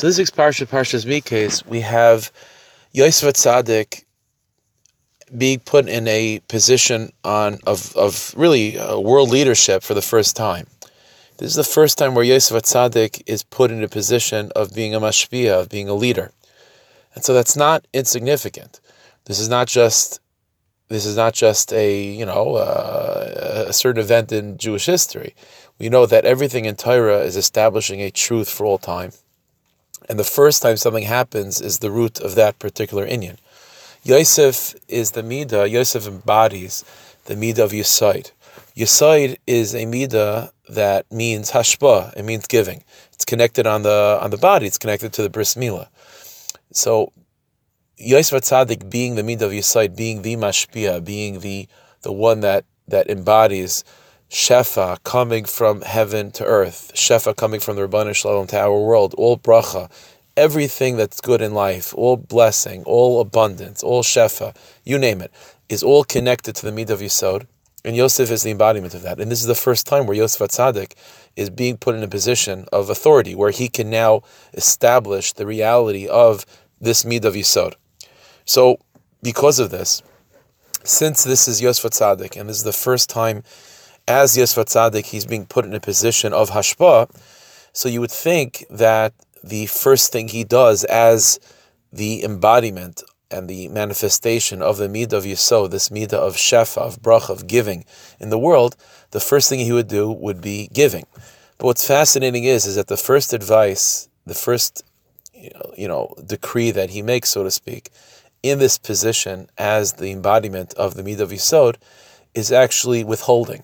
So this week's parsha, Parshas Mikes, we have Yosef Tzaddik being put in a position on of, of really uh, world leadership for the first time. This is the first time where Yosef Tzaddik is put in a position of being a mashpia, of being a leader. And so that's not insignificant. This is not just this is not just a you know uh, a certain event in Jewish history. We know that everything in Torah is establishing a truth for all time, and the first time something happens is the root of that particular inyan. Yosef is the midah. Yosef embodies the midah of Yisod. Yisod is a midah that means hashpa. It means giving. It's connected on the on the body. It's connected to the bris milah. So Yosef Tzaddik being the midah of Yisod, being the mashpia, being the the one that that embodies shefa coming from heaven to earth, shefa coming from the Rabbanu Shalom to our world, all bracha, everything that's good in life, all blessing, all abundance, all shefa, you name it, is all connected to the midah of Yisod. And Yosef is the embodiment of that. And this is the first time where Yosef Tzaddik is being put in a position of authority, where he can now establish the reality of this midah of Yisod. So, because of this, since this is Yosef Tzaddik, and this is the first time as Yosef Tzaddik he's being put in a position of hashpa, so you would think that the first thing he does as the embodiment and the manifestation of the midah of Yisod, this midah of shefa, of bracha, of giving in the world, the first thing he would do would be giving. But what's fascinating is, is that the first advice, the first you know decree that he makes, so to speak, in this position as the embodiment of the midah of Yisod, is actually withholding,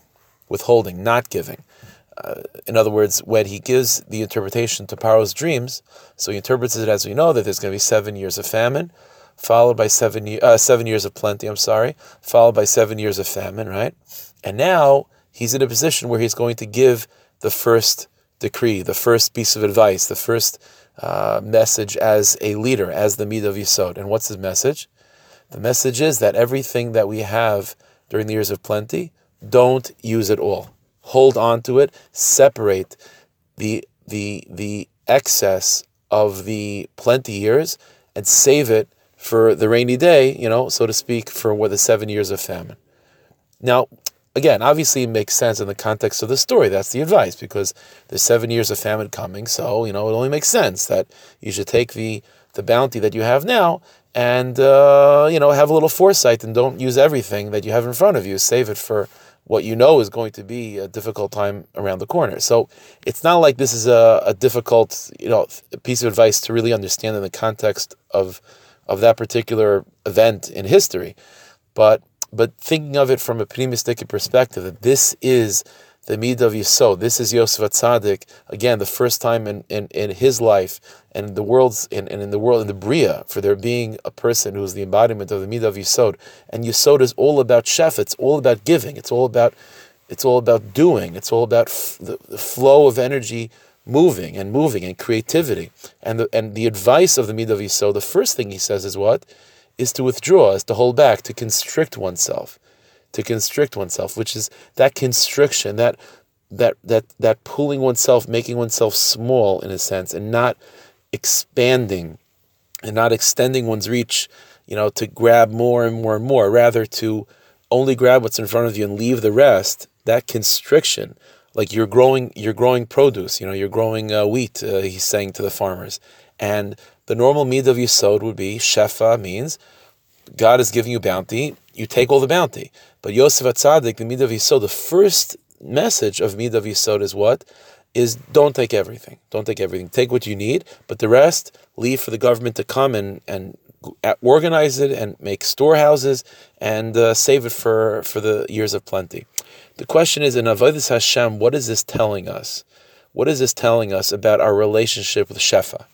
withholding, not giving. Uh, in other words, when he gives the interpretation to Paro's dreams, so he interprets it as we know that there's going to be seven years of famine, followed by seven uh, seven years of plenty. I'm sorry, followed by seven years of famine, right? And now he's in a position where he's going to give the first decree, the first piece of advice, the first uh, message as a leader, as the Midah of Yisod. And what's his message? The message is that everything that we have during the years of plenty, don't use it all. Hold on to it. Separate the the the excess of the plenty years and save it for the rainy day, you know, so to speak, for what the seven years of famine. Now, again, obviously it makes sense in the context of the story. That's the advice because there's seven years of famine coming. So, you know, it only makes sense that you should take the, the bounty that you have now and, uh, you know, have a little foresight and don't use everything that you have in front of you. Save it for what you know is going to be a difficult time around the corner. So it's not like this is a, a difficult, you know, piece of advice to really understand in the context of of that particular event in history. But but thinking of it from a pneumistic perspective, that this is the Midah of Yisod, this is Yosef Tzaddik, again, the first time in, in, in his life and the world's and, and in the world in the Bria, for there being a person who is the embodiment of the Midah of Yisod. And Yisod is all about chef, it's all about giving, it's all about it's all about doing, it's all about f- the, the flow of energy moving and moving and creativity. And the and the advice of the Midah of Yisod, the first thing he says is what? is to withdraw, is to hold back, to constrict oneself, to constrict oneself, which is that constriction, that that that that pulling oneself, making oneself small in a sense, and not expanding and not extending one's reach, you know, to grab more and more and more, rather to only grab what's in front of you and leave the rest. That constriction, like you're growing, you're growing produce. You know, you're growing uh, wheat. Uh, he's saying to the farmers, and the normal mid of Yisod would be Shefa means God is giving you bounty, you take all the bounty. But Yosef Atzadik, the mid of Yisod, the first message of mid of Yisod is what? Is don't take everything. Don't take everything. Take what you need, but the rest leave for the government to come and, and organize it and make storehouses and uh, save it for, for the years of plenty. The question is in Avodas Hashem, what is this telling us? What is this telling us about our relationship with Shefa?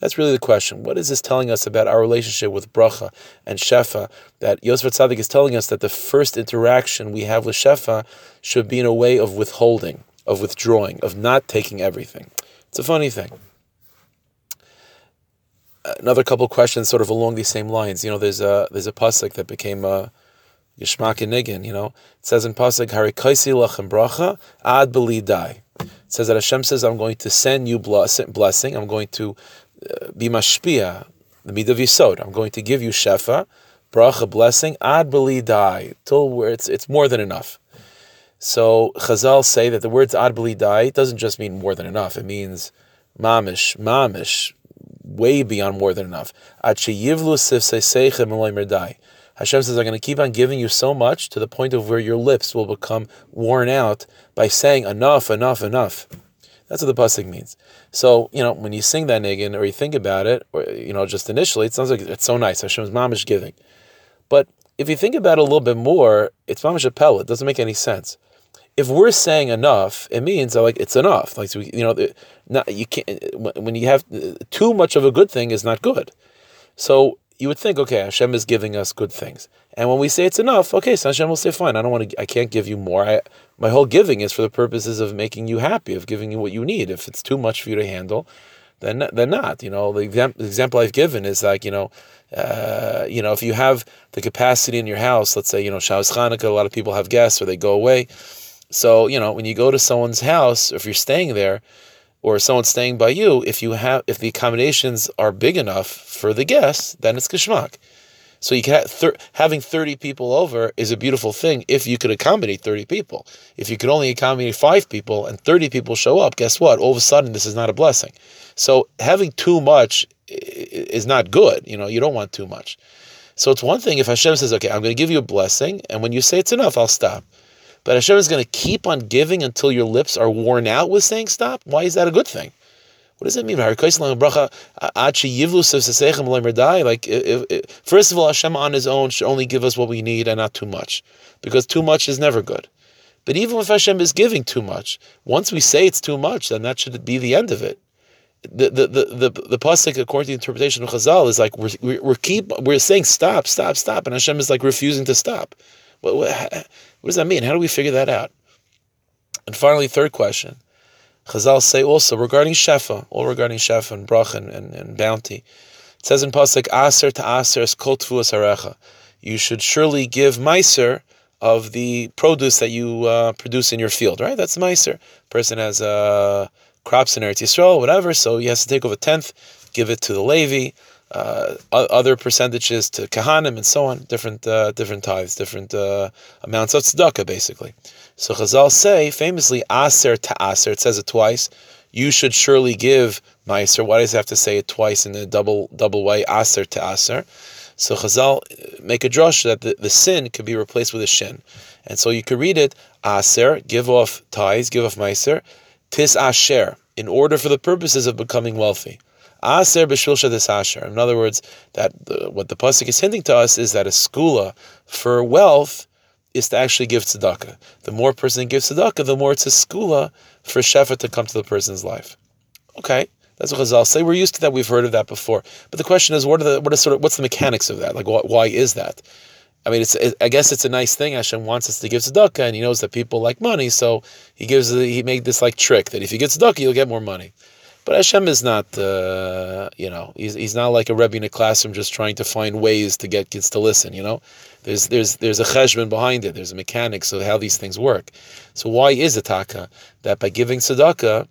That's really the question. What is this telling us about our relationship with bracha and shefa? That Yosef Tzaddik is telling us that the first interaction we have with shefa should be in a way of withholding, of withdrawing, of not taking everything. It's a funny thing. Another couple questions, sort of along these same lines. You know, there's a there's a pasuk that became a Yishmak and. You know, it says in pasuk Harikaisi lachem bracha ad beli dai. It says that Hashem says, "I'm going to send you blessing. I'm going to uh, be mashpia, the mid of yisod. I'm going to give you shefa, bracha, blessing, ad beli die, till where it's it's more than enough. So Chazal say that the words ad beli die doesn't just mean more than enough. It means mamish, mamish, way beyond more than enough. Er Hashem says, I'm going to keep on giving you so much to the point of where your lips will become worn out by saying enough, enough, enough. That's what the pasuk means. So you know when you sing that niggin or you think about it, or you know just initially, it sounds like it's so nice. Hashem's mamish giving, but if you think about it a little bit more, it's mamish appel. It doesn't make any sense. If we're saying enough, it means that like it's enough. Like so we, you know, not, you can't when you have uh, too much of a good thing is not good. So you would think, okay, Hashem is giving us good things. And when we say it's enough, okay, so Hashem will say, fine, I don't want to, I can't give you more. I, my whole giving is for the purposes of making you happy, of giving you what you need. If it's too much for you to handle, then then not. You know, the, example I've given is like, you know, uh, you know, if you have the capacity in your house, let's say, you know, Shabbos Chanukah, a lot of people have guests or they go away. So, you know, when you go to someone's house, if you're staying there, or someone staying by you, if you have if the accommodations are big enough for the guests, then it's geschmack. So you can thir- having thirty people over is a beautiful thing if you could accommodate thirty people. If you could only accommodate five people and thirty people show up, guess what? All of a sudden, this is not a blessing. So having too much is not good. You know, you don't want too much. So it's one thing if Hashem says, "Okay, I'm going to give you a blessing," and when you say it's enough, I'll stop. But Hashem is going to keep on giving until your lips are worn out with saying stop. Why is that a good thing? What does it mean? Like, if, if, first of all, Hashem on His own should only give us what we need and not too much, because too much is never good. But even if Hashem is giving too much, once we say it's too much, then that should be the end of it. The the the the, the pasuk, according to the interpretation of Chazal, is like we're, we're keep we're saying stop, stop, stop, and Hashem is like refusing to stop. What, what, what does that mean? How do we figure that out? And finally, third question. Chazal say also regarding Shefa, all regarding Shefa and Brach and, and, and, bounty. It says in Pasuk, Aser to Aser es kol harecha. You should surely give Meiser of the produce that you uh, produce in your field, right? That's Meiser. Person has uh, crops in Eretz Yisrael, whatever, so he has to take over a tenth, give it to the Levi uh, other percentages to kahanim and so on, different uh, different tithes, different uh, amounts of tzedakah, basically. So Chazal say famously, aser to aser. It says it twice. You should surely give meiser. Why does it have to say it twice in a double double way? Aser to aser. So Chazal uh, make a drush that the, the sin could be replaced with a shin, and so you could read it aser, give off tithes, give off meiser, tis asher, in order for the purposes of becoming wealthy. Aser b'shvilsha asher. In other words, that the, what the pasuk is hinting to us is that a skula for wealth is to actually give tzedakah. The more person gives tzedakah, the more it's a skula for shefa to come to the person's life. Okay, that's what Chazal say. We're used to that. We've heard of that before. But the question is, what are the what is sort of what's the mechanics of that? Like, why, why is that? I mean, it's it, I guess it's a nice thing. Hashem wants us to give tzedakah, and He knows that people like money, so He gives he made this like trick that if you get tzedakah, you'll get more money. But Hashem is not, uh, you know, he's, he's not like a rebbe in a classroom just trying to find ways to get kids to listen. You know, there's there's there's a cheshbon behind it. There's a mechanics of how these things work. So why is it taka that by giving tzedakah,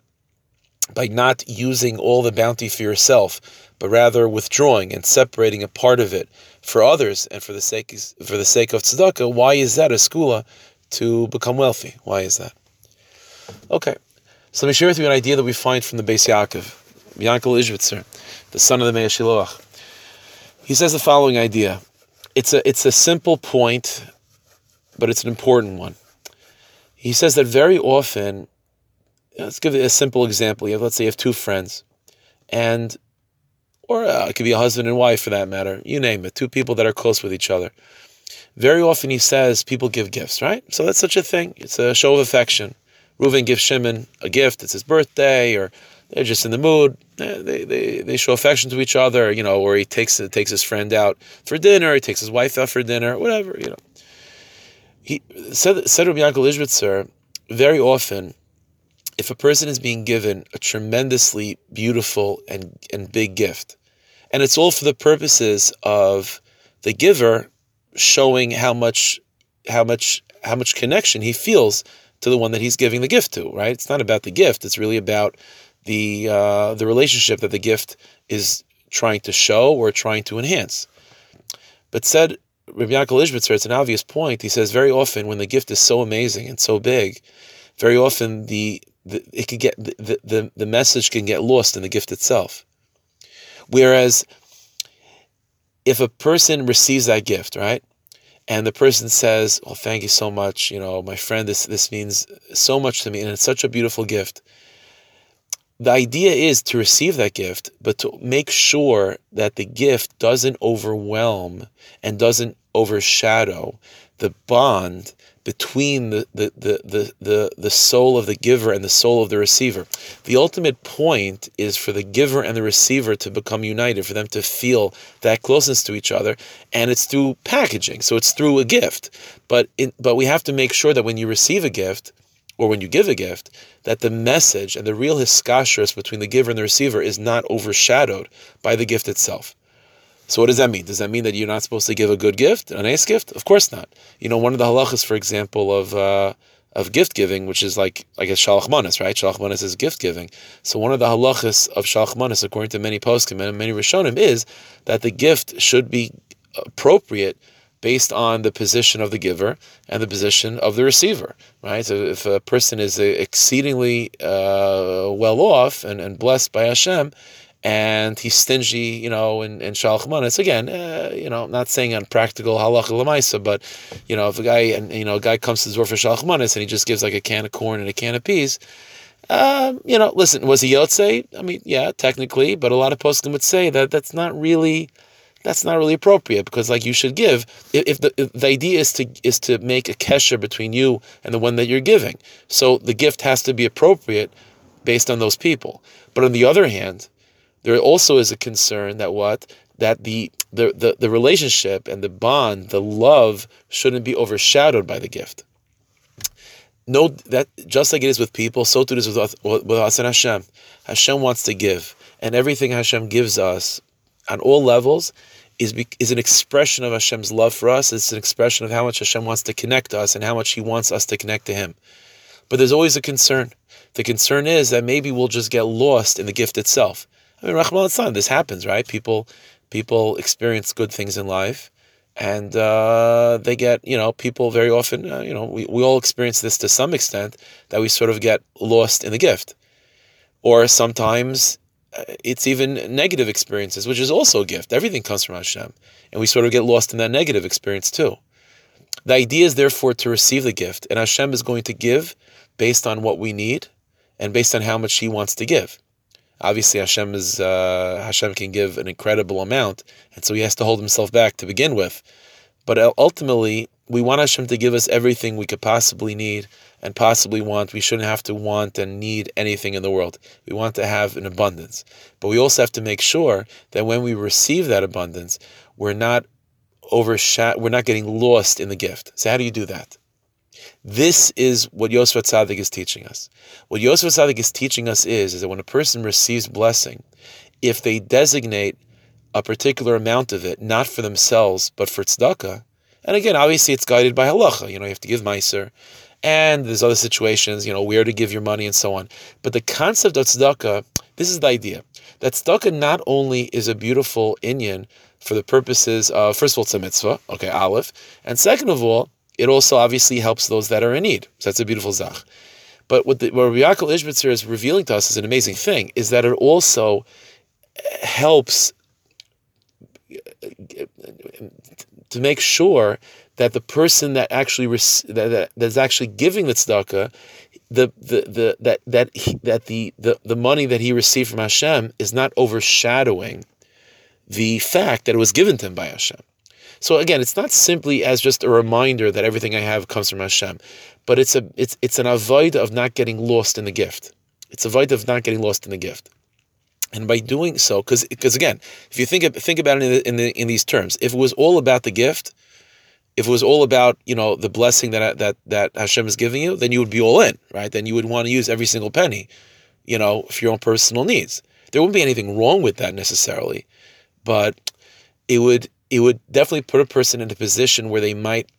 by not using all the bounty for yourself, but rather withdrawing and separating a part of it for others and for the sake for the sake of tzedakah, why is that a skula to become wealthy? Why is that? Okay. So let me share with you an idea that we find from the Beis Yaakov, Yankel Ishbitzer, the son of the Mei HaShiloach. He says the following idea. It's a, it's a simple point, but it's an important one. He says that very often, let's give a simple example. You have, let's say you have two friends, and or uh, it could be a husband and wife for that matter. You name it. Two people that are close with each other. Very often, he says people give gifts, right? So that's such a thing. It's a show of affection. Reuven gives Shimon a gift. It's his birthday, or they're just in the mood. Eh, they, they, they show affection to each other, you know, or he takes takes his friend out for dinner, he takes his wife out for dinner, whatever, you know. He said said Rabbi Yankel Ishbitzer, very often, if a person is being given a tremendously beautiful and, and big gift, and it's all for the purposes of the giver showing how much how much how much connection he feels to the one that he's giving the gift to, right? It's not about the gift. It's really about the uh, the relationship that the gift is trying to show or trying to enhance. But said Rabbi Yaakov Lishbitzer, it's an obvious point. He says very often when the gift is so amazing and so big, very often the, the it could get the, the the message can get lost in the gift itself. Whereas if a person receives that gift, right, and the person says, "Well, thank you so much. You know, my friend, this this means so much to me, and it's such a beautiful gift." The idea is to receive that gift, but to make sure that the gift doesn't overwhelm and doesn't overshadow the bond between the, the, the, the, the, soul of the giver and the soul of the receiver. The ultimate point is for the giver and the receiver to become united, for them to feel that closeness to each other, and it's through packaging. So it's through a gift. But in, but we have to make sure that when you receive a gift, or when you give a gift, that the message and the real hiskashrus between the giver and the receiver is not overshadowed by the gift itself. So what does that mean? Does that mean that you're not supposed to give a good gift, a nice gift? Of course not. You know, one of the halachas, for example, of uh, of gift giving, which is like I guess shalach manas, right? Shalach manas is gift giving. So one of the halachas of shalach manas, according to many poskim and many rishonim, is that the gift should be appropriate based on the position of the giver and the position of the receiver, right? So if a person is exceedingly uh, well off and, and blessed by Hashem, and he's stingy, you know, in, in Shalach Manas. Again, uh, you know, not saying on practical halacha lemaisa, but, you know, if a guy, and you know, a guy comes to the door for Shalach Manas and he just gives like a can of corn and a can of peas, um, you know, listen, was he Yotze? I mean, yeah, technically, but a lot of poskim would say that that's not really that's not really appropriate because like you should give if the if the idea is to is to make a kesher between you and the one that you're giving so the gift has to be appropriate based on those people but on the other hand there also is a concern that what that the the the, the relationship and the bond the love shouldn't be overshadowed by the gift Note that just like it is with people, so too it is with, with us and Hashem. Hashem wants to give, and everything Hashem gives us on all levels is is an expression of Hashem's love for us. It's an expression of how much Hashem wants to connect to us and how much He wants us to connect to Him. But there's always a concern. The concern is that maybe we'll just get lost in the gift itself. I mean, Rahman al this happens, right? People people experience good things in life, and uh, they get, you know, people very often, uh, you know, we, we all experience this to some extent that we sort of get lost in the gift, or sometimes uh, it's even negative experiences, which is also a gift. Everything comes from Hashem. And we sort of get lost in that negative experience too. The idea is therefore to receive the gift, and Hashem is going to give based on what we need and based on how much He wants to give. Obviously, Hashem is uh, Hashem can give an incredible amount, and so He has to hold Himself back to begin with. But ultimately, we want Hashem to give us everything we could possibly need and possibly want. We shouldn't have to want and need anything in the world. We want to have an abundance. But we also have to make sure that when we receive that abundance, we're not overshadowed, we're not getting lost in the gift. So how do you do that? This is what Yosef Tzaddik is teaching us. What Yosef Tzaddik is teaching us is, is that when a person receives blessing, if they designate a particular amount of it, not for themselves, but for tzedakah, and again, obviously it's guided by halacha. You know, you have to give meiser, and there's other situations, you know, where to give your money and so on. But the concept of tzedakah, this is the idea that tzedakah not only is a beautiful inyan for the purposes of, first of all, it's a mitzvah, okay, aleph, and second of all, it also obviously helps those that are in need. So that's a beautiful zach. But what, the, what Rabbi Yaakov Ishbitzer is revealing to us is an amazing thing, is that it also helps to make sure that the person that actually that, that, that's actually giving the tzedakah, the the the that that he, that the, the the money that he received from Hashem is not overshadowing the fact that it was given to him by Hashem. So again, it's not simply as just a reminder that everything I have comes from Hashem, but it's a it's it's an avoid of not getting lost in the gift. It's a avoid of not getting lost in the gift. And by doing so, because because again, if you think think about it in, the, in, the, in these terms, if it was all about the gift, if it was all about you know the blessing that that that Hashem is giving you, then you would be all in, right? Then you would want to use every single penny, you know, for your own personal needs. There wouldn't be anything wrong with that necessarily, but it would it would definitely put a person in a position where they might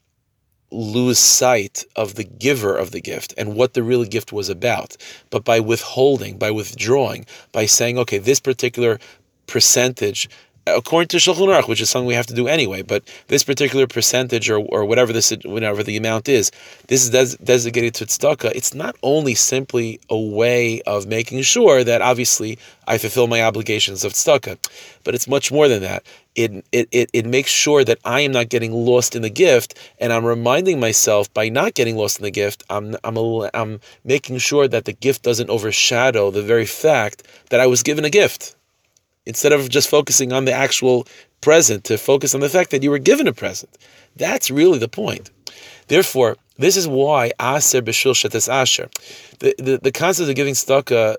lose sight of the giver of the gift and what the real gift was about. But by withholding, by withdrawing, by saying, okay, this particular percentage according to Shulchan Aruch, which is something we have to do anyway, but this particular percentage or, or whatever this whatever the amount is, this is des- designated to tzedakah. It's not only simply a way of making sure that obviously I fulfill my obligations of tzedakah, but it's much more than that. It, it, it, it makes sure that I am not getting lost in the gift, and I'm reminding myself by not getting lost in the gift, I'm, I'm, a, I'm making sure that the gift doesn't overshadow the very fact that I was given a gift instead of just focusing on the actual present, to focus on the fact that you were given a present. That's really the point. Therefore, this is why Aser B'Shul Shetes Asher. The, the, the concept of giving tzedakah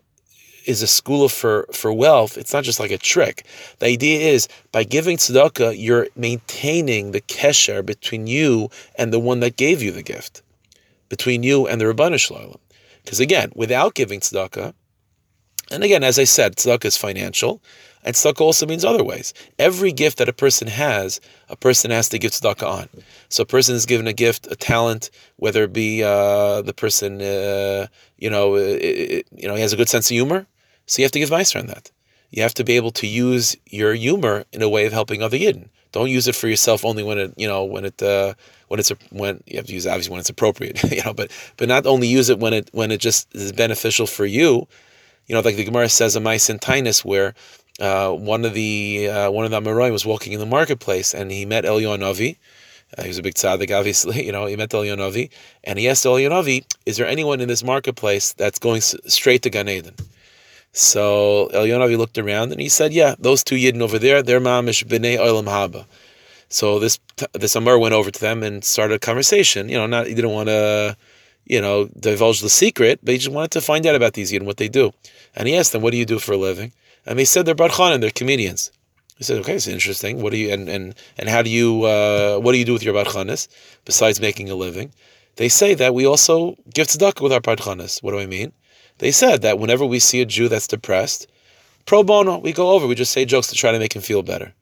is a school for, for wealth. It's not just like a trick. The idea is by giving tzedakah, you're maintaining the kesher between you and the one that gave you the gift, between you and the Rabbanu Shalom. Because again, without giving tzedakah, and again, as I said, tzedakah is financial. And tzedakah also means other ways. Every gift that a person has, a person has to give tzedakah on. So a person is given a gift, a talent, whether it be uh, the person, uh, you know, it, you know, he has a good sense of humor. So you have to give meiser on that. You have to be able to use your humor in a way of helping other yidden. Don't use it for yourself only when it, you know, when it, uh, when it's when you have to use it obviously when it's appropriate, you know, but but not only use it when it when it just is beneficial for you. You know, like the Gemara says a mice in Tainus where uh, one of the uh, one of the Amoraim was walking in the marketplace and he met Elyonavi. Uh, he was a big tzaddik, obviously. You know, he met Elyonavi and he asked Elyonavi, "Is there anyone in this marketplace that's going s- straight to Gan Eden?" So Elyonavi looked around and he said, "Yeah, those two yidden over there, they're mamish b'nei olam haba." So this this Amar went over to them and started a conversation. You know, not he didn't want to, you know, divulge the secret, but he just wanted to find out about these yidden, what they do. And he asked them, "What do you do for a living?" and they said they're barchan and they're comedians. He said, okay, it's interesting. What do you and and and how do you uh, what do you do with your barchanas besides making a living? They say that we also give tzedakah with our barchanas. What do I mean? They said that whenever we see a Jew that's depressed, pro bono, we go over, we just say jokes to try to make him feel better,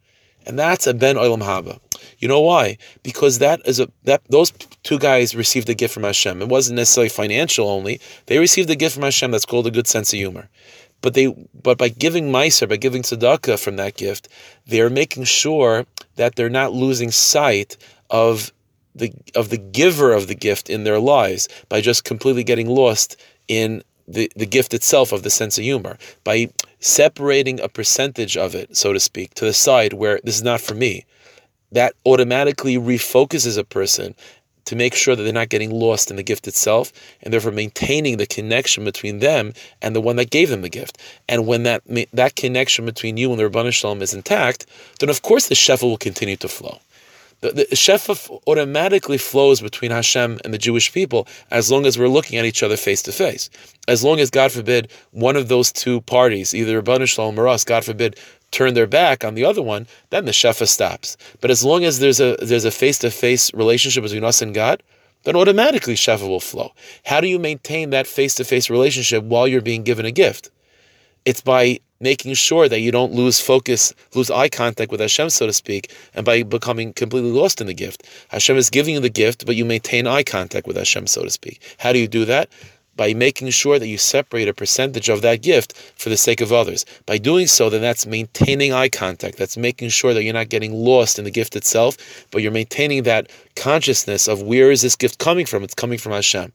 and that's a ben olam haba. You know why? Because that is a that those two guys received a gift from Hashem. It wasn't necessarily financial only. They received a gift from Hashem that's called a good sense of humor. But they, but by giving meiser, by giving tzedakah from that gift, they are making sure that they're not losing sight of the of the giver of the gift in their lives by just completely getting lost in the, the gift itself of the sense of humor by separating a percentage of it, so to speak, to the side where this is not for me. That automatically refocuses a person to make sure that they're not getting lost in the gift itself, and therefore maintaining the connection between them and the one that gave them the gift. And when that that connection between you and the Rabban Shalom is intact, then of course the shefa will continue to flow. The, the shefa automatically flows between Hashem and the Jewish people as long as we're looking at each other face to face. As long as, God forbid, one of those two parties, either Rabban Shalom or us, God forbid, turn their back on the other one, then the shefa stops. But as long as there's a there's a face to face relationship between us and God, then automatically shefa will flow. How do you maintain that face to face relationship while you're being given a gift? It's by making sure that you don't lose focus, lose eye contact with Hashem, so to speak, and by becoming completely lost in the gift. Hashem is giving you the gift, but you maintain eye contact with Hashem, so to speak. How do you do that? By making sure that you separate a percentage of that gift for the sake of others. By doing so, then that's maintaining eye contact. That's making sure that you're not getting lost in the gift itself, but you're maintaining that consciousness of where is this gift coming from? It's coming from Hashem.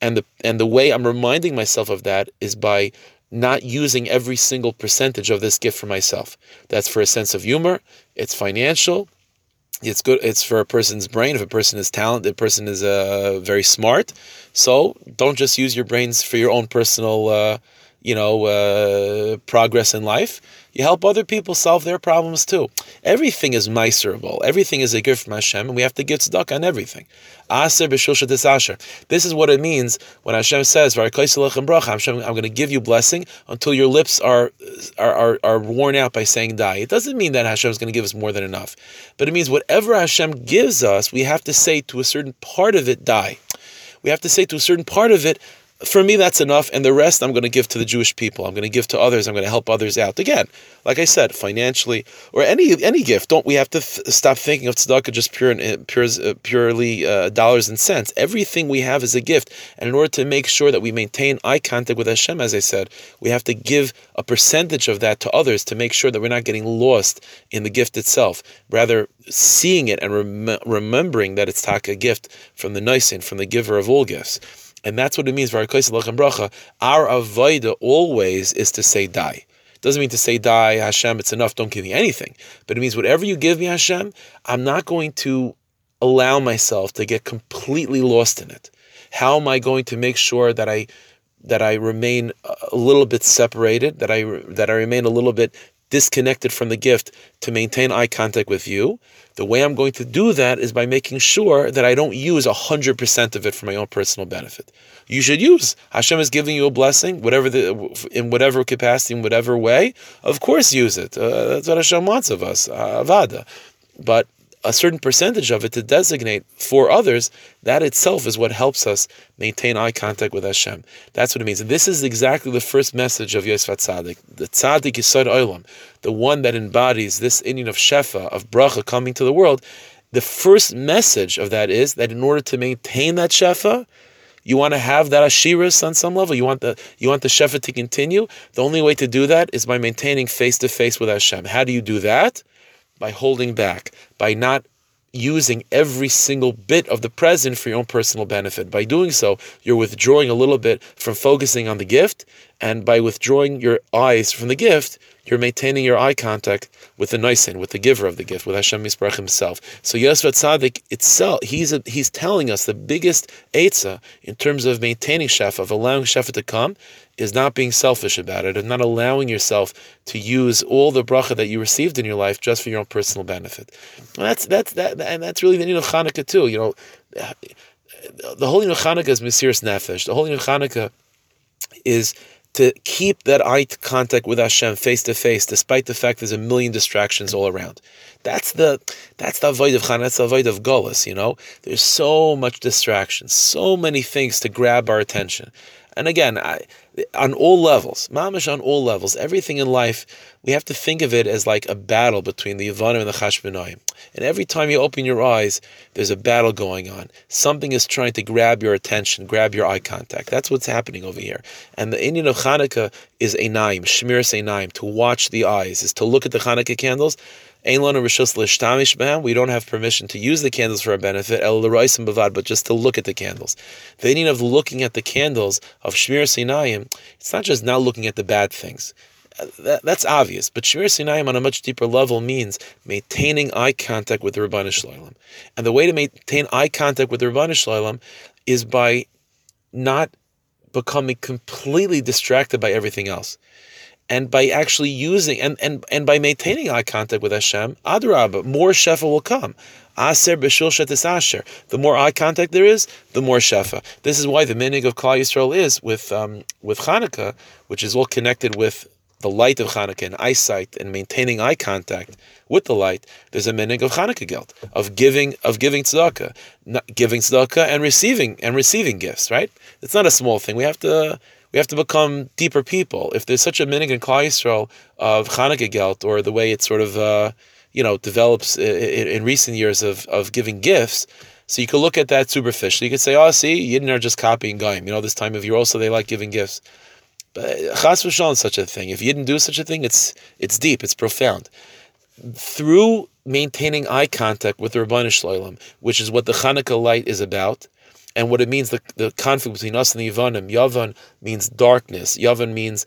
And the and the way I'm reminding myself of that is by not using every single percentage of this gift for myself. That's for a sense of humor, it's financial, it's good. It's for a person's brain. If a person is talented, a person is uh, very smart. So don't just use your brains for your own personal, uh, you know, uh, progress in life. You help other people solve their problems too. Everything is miserable. Everything is a gift from Hashem, and we have to give tzedakah on everything. Aser This is what it means when Hashem says, Hashem, I'm going to give you blessing until your lips are, are, are, are worn out by saying die. It doesn't mean that Hashem is going to give us more than enough. But it means whatever Hashem gives us, we have to say to a certain part of it, die. We have to say to a certain part of it, for me, that's enough. And the rest I'm going to give to the Jewish people. I'm going to give to others. I'm going to help others out. Again, like I said, financially or any any gift. Don't we have to th- stop thinking of tzedakah just pure, uh, pure uh, purely uh, dollars and cents? Everything we have is a gift. And in order to make sure that we maintain eye contact with Hashem, as I said, we have to give a percentage of that to others to make sure that we're not getting lost in the gift itself. Rather, seeing it and rem- remembering that it's taka gift from the Nisan, from the giver of all gifts. And that's what it means, Our avoida always is to say die. Doesn't mean to say die, Hashem, it's enough, don't give me anything. But it means whatever you give me, Hashem, I'm not going to allow myself to get completely lost in it. How am I going to make sure that I that I remain a little bit separated, that I that I remain a little bit disconnected from the gift to maintain eye contact with you. The way I'm going to do that is by making sure that I don't use 100% of it for my own personal benefit. You should use. Hashem is giving you a blessing, whatever the, in whatever capacity, in whatever way. Of course, use it. Uh, that's what Hashem wants of us, uh, avada. But a certain percentage of it to designate for others, that itself is what helps us maintain eye contact with Hashem. That's what it means. And this is exactly the first message of Yosef Tzadik. The Tzadik Yisod Olam, the one that embodies this inyan of Shefa, of Bracha coming to the world. The first message of that is that in order to maintain that Shefa, you want to have that ashiras on some level. You want the you want the shefa to continue. The only way to do that is by maintaining face to face with Hashem. How do you do that? By holding back, by not using every single bit of the present for your own personal benefit. By doing so, you're withdrawing a little bit from focusing on the gift, and by withdrawing your eyes from the gift, you're maintaining your eye contact with the Nisan, with the giver of the gift, with Hashem Yisbarach himself. So Yosef Tzadik itself, he's a, he's telling us the biggest etza in terms of maintaining shefa, of allowing shefa to come, is not being selfish about it, and not allowing yourself to use all the bracha that you received in your life just for your own personal benefit. And that's that's that, and that's really the need of Hanukkah too. You know, the holy Hanukkah is Mesiris Nefesh. The holy Hanukkah is to keep that eye contact with Hashem face to face, despite the fact there's a million distractions all around. That's the that's the avoid of Chan, that's the avoid of Golas, you know? There's so much distraction, so many things to grab our attention. And again, I, on all levels, mamish on all levels, everything in life, we have to think of it as like a battle between the Yavanim and the Chashmonaim. And every time you open your eyes, there's a battle going on. Something is trying to grab your attention, grab your eye contact. That's what's happening over here. And the inyan of Hanukkah is a naim, shmiras a naim, to watch the eyes, is to look at the Hanukkah candles we don't have permission to use the candles for our benefit, but just to look at the candles. The meaning of looking at the candles of Shmir Sinayim, it's not just now looking at the bad things. That, that's obvious, but Shmir Sinayim on a much deeper level means maintaining eye contact with the Rabbanu Shalom. And the way to maintain eye contact with the Rabbanu Shalom is by not becoming completely distracted by everything else and by actually using and, and, and by maintaining eye contact with Hashem, Adrabah, more shefa will come. Aser b'shul asher. The more eye contact there is, the more shefa. This is why the meaning of Klal Yisrael is with um, with Hanukkah, which is all connected with the light of Hanukkah and eyesight and maintaining eye contact with the light. There's a meaning of Hanukkah gelt of giving of giving tzedakah, giving tzedakah and receiving and receiving gifts. Right? It's not a small thing. We have to we have to become deeper people. If there's such a minig in Klal Yisrael of Chanukah Gelt, or the way it sort of, uh, you know, develops in, in, recent years of, of giving gifts, so you could look at that superficially. You could say, oh, see, Yidden are just copying Gaim. You know, this time of year also they like giving gifts. But Chas v'shalom, such a thing. If didn't do such a thing, it's it's deep, it's profound. Through maintaining eye contact with the Rabbanu Shloim, which is what the Chanukah light is about, and what it means the, the conflict between us and the Yavanim. Yavan means darkness. Yavan means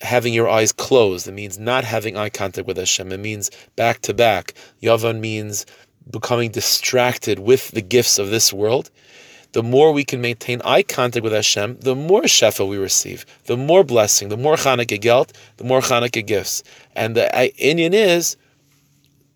having your eyes closed. It means not having eye contact with Hashem. It means back to back. Yavan means becoming distracted with the gifts of this world. The more we can maintain eye contact with Hashem, the more shefa we receive, the more blessing, the more Chanukah gelt, the more Chanukah gifts. And the uh, Inyan is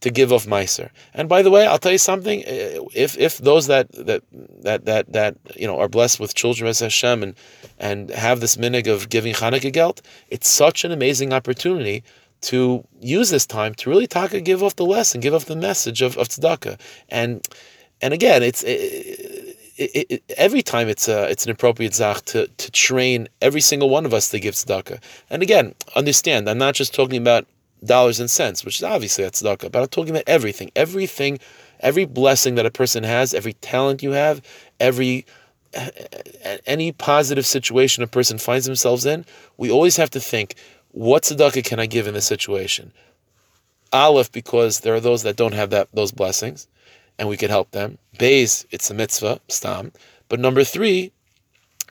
to give off meiser. And by the way, I'll tell you something: eh, if if those that that that that that you know are blessed with children as Hashem and and have this minig of giving Chanukah gelt, it's such an amazing opportunity to use this time to really talk and give off the lesson, give off the message of, of tzedakah. And and again, it's it, it, it, every time it's a, it's an appropriate zach to, to train every single one of us to give tzedakah. And again, understand, I'm not just talking about dollars and cents, which is obviously that's tzedakah, but I'm talking about everything, everything, every blessing that a person has, every talent you have, every any positive situation a person finds themselves in, we always have to think, what tzedakah can I give in this situation? Aleph, because there are those that don't have that those blessings and we could help them. Bays, it's a mitzvah, stam. But number three,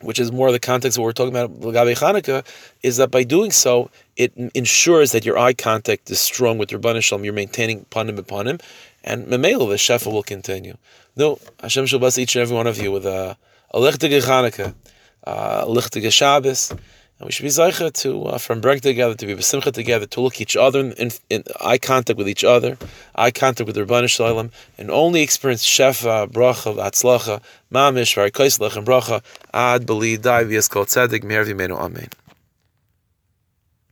which is more of the context of what we're talking about Lagabe Chanukah, is that by doing so, it ensures that your eye contact is strong with Rabban Shalom. You're maintaining panim upon him, and Memela, the Shefa will continue. No, Hashem shall bless each and every one of you with a, a lichtige Chanukah, uh, a lichtige Shabbos, and we should be zeicha to uh, from bring together, to be besimcha together, to look each other in, in, in, eye contact with each other, eye contact with the Rebbeinu Shalom, and only experience shefa, bracha, atzlacha, mamish, varikoislach, and bracha, ad beli dai v'yas kol tzedek, mer v'imenu amen.